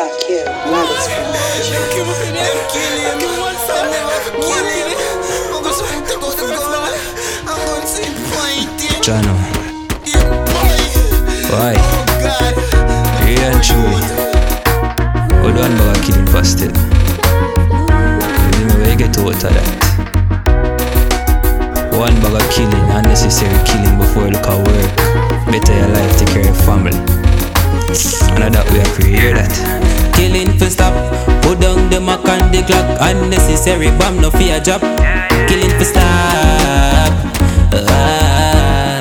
can't is from Jano. Why? Really and truly. Hold on, bag of killing for still. You where that. One bag of killing, unnecessary killing before you look at work. Better your life, take care of your family. And that we have to hear that. Killing for stop. The mark on the Glock. Unnecessary bomb, no fear job. Killing for stop. Ah.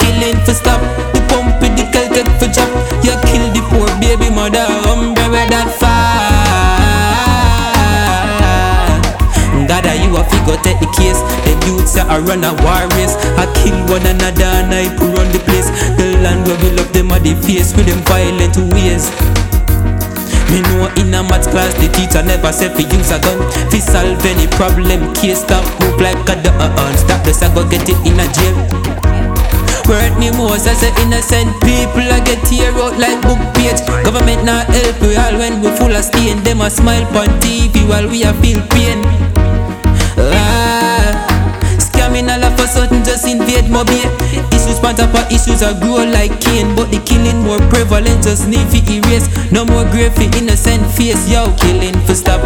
Killing for stop. The pump with the Celtic for job. You kill the poor baby mother. Umbre where that far. God, you a figure take the case. The youths a run a war race. I kill one another and I put on the place. The land where we love them at the face with them violent ways. In a math class. The teacher never said fi use a gun. Fi solve any problem, case stop move like a dance That place I go get it in a jail. Hurt me most as a innocent people I get tear out like book page. Government not help we all when we full of stain. Them a smile on TV while we a feel pain. Ah, Scamming all of a sudden just invade Issues on top of issues are grow like cane But the killing more prevalent just need to erase. No more grave for innocent face Yo, killing for stop.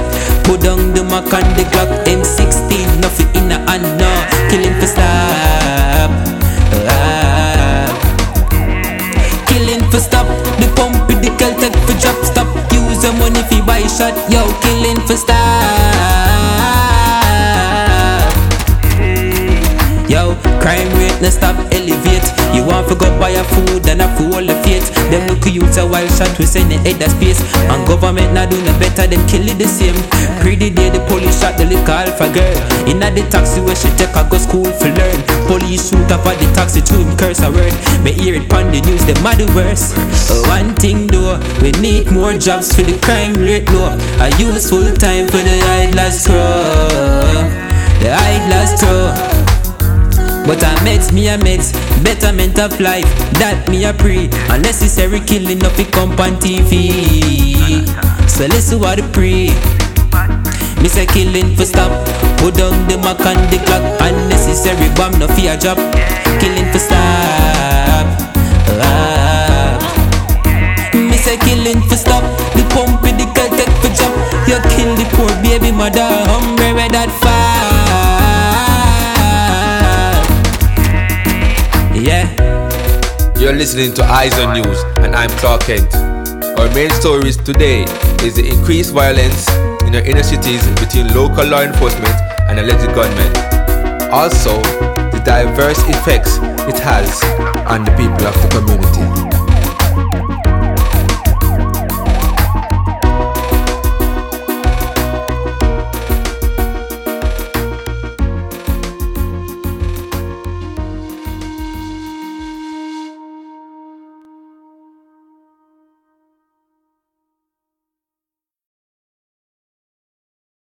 Put down the mark on the Glock M16 Nothing in a hand no. Killing for stop. Killing for stop. The pump with the Celtic for drop Stop. Use the money for buy shot Yo, killing for stop crime rate no stop elevate. You want to go buy a food and a fool the fate. Them look you a wild shot we send the head that space. And government not do no better, them kill it the same. Pretty day the police shot the little alpha girl. In the taxi where she take her go school for learn. Police shoot up at the taxi to him curse a word. Me hear it on the news, them mad worse. One thing though, we need more jobs for the crime rate low. A useful time for the idlers throw. But I meds, me a meds, betterment of life, that me a pray. Unnecessary killing of it come on TV. So listen what I pray. Me say killing for stop, put down the mark on the Glock. Unnecessary bomb, no fear job. Killing for stop. Ah. Me say killing for stop, the pump with the Celtic for job. You kill the poor baby mother, You're listening to Eyes on News, and I'm Clark Kent. Our main stories today is the increased violence in our inner cities between local law enforcement and alleged gunmen. Also, the diverse effects it has on the people of the community.